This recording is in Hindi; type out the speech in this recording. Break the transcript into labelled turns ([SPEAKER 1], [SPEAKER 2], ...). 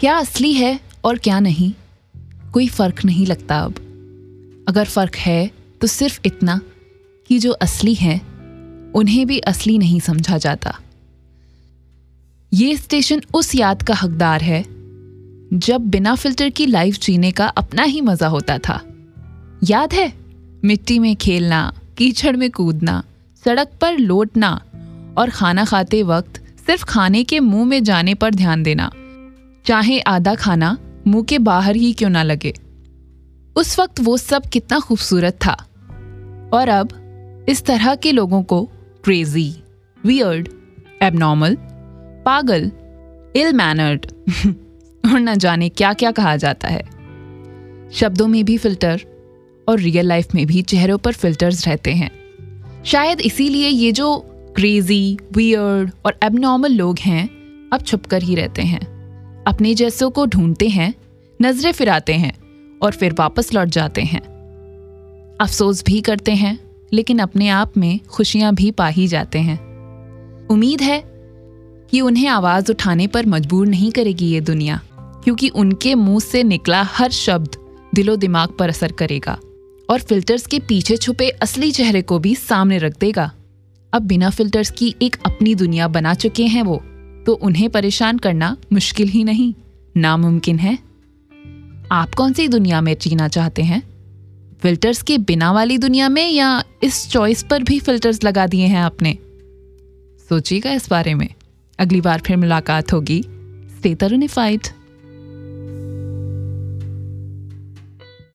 [SPEAKER 1] क्या असली है और क्या नहीं? कोई फ़र्क नहीं लगता अब। अगर फ़र्क है तो सिर्फ़ इतना कि जो असली हैं, उन्हें भी असली नहीं समझा जाता। ये स्टेशन उस याद का हकदार है, जब बिना फ़िल्टर की लाइफ जीने का अपना ही मज़ा होता था। याद है? मिट्टी में खेलना, कीचड़ में कूदना, सड़क पर लौटना और खाना खाते वक्त सिर्फ़ खाने के मुँह में जाने पर ध्यान देना। चाहे आधा खाना मुँह के बाहर ही क्यों ना लगे। उस वक्त वो सब कितना खूबसूरत था। और अब इस तरह के लोगों को क्रेजी वियर्ड एबनॉर्मल पागल इल मैनर्ड और न जाने क्या क्या कहा जाता है। शब्दों में भी फ़िल्टर और रियल लाइफ में भी चेहरों पर फिल्टर्स रहते हैं। शायद इसीलिए ये जो क्रेजी वियर्ड और एबनॉर्मल लोग हैं, अब छुपकर ही रहते हैं। अपने जैसों को ढूंढते हैं, नज़रें फिराते हैं और फिर वापस लौट जाते हैं। अफसोस भी करते हैं, लेकिन अपने आप में खुशियाँ भी पा ही जाते हैं। उम्मीद है कि उन्हें आवाज़ उठाने पर मजबूर नहीं करेगी ये दुनिया, क्योंकि उनके मुँह से निकला हर शब्द दिलो दिमाग पर असर करेगा और फिल्टर्स के पीछे छुपे असली चेहरे को भी सामने रख देगा। अब बिना फिल्टर्स की एक अपनी दुनिया बना चुके हैं वो। तो उन्हें परेशान करना मुश्किल ही नहीं। नामुमकिन है। आप कौन सी दुनिया में जीना चाहते हैं? फिल्टर्स के बिना वाली दुनिया में या इस चॉइस पर भी फिल्टर्स लगा दिए हैं आपने? सोचिएगा इस बारे में। अगली बार फिर मुलाकात होगी। स्टे तरुनिफाइड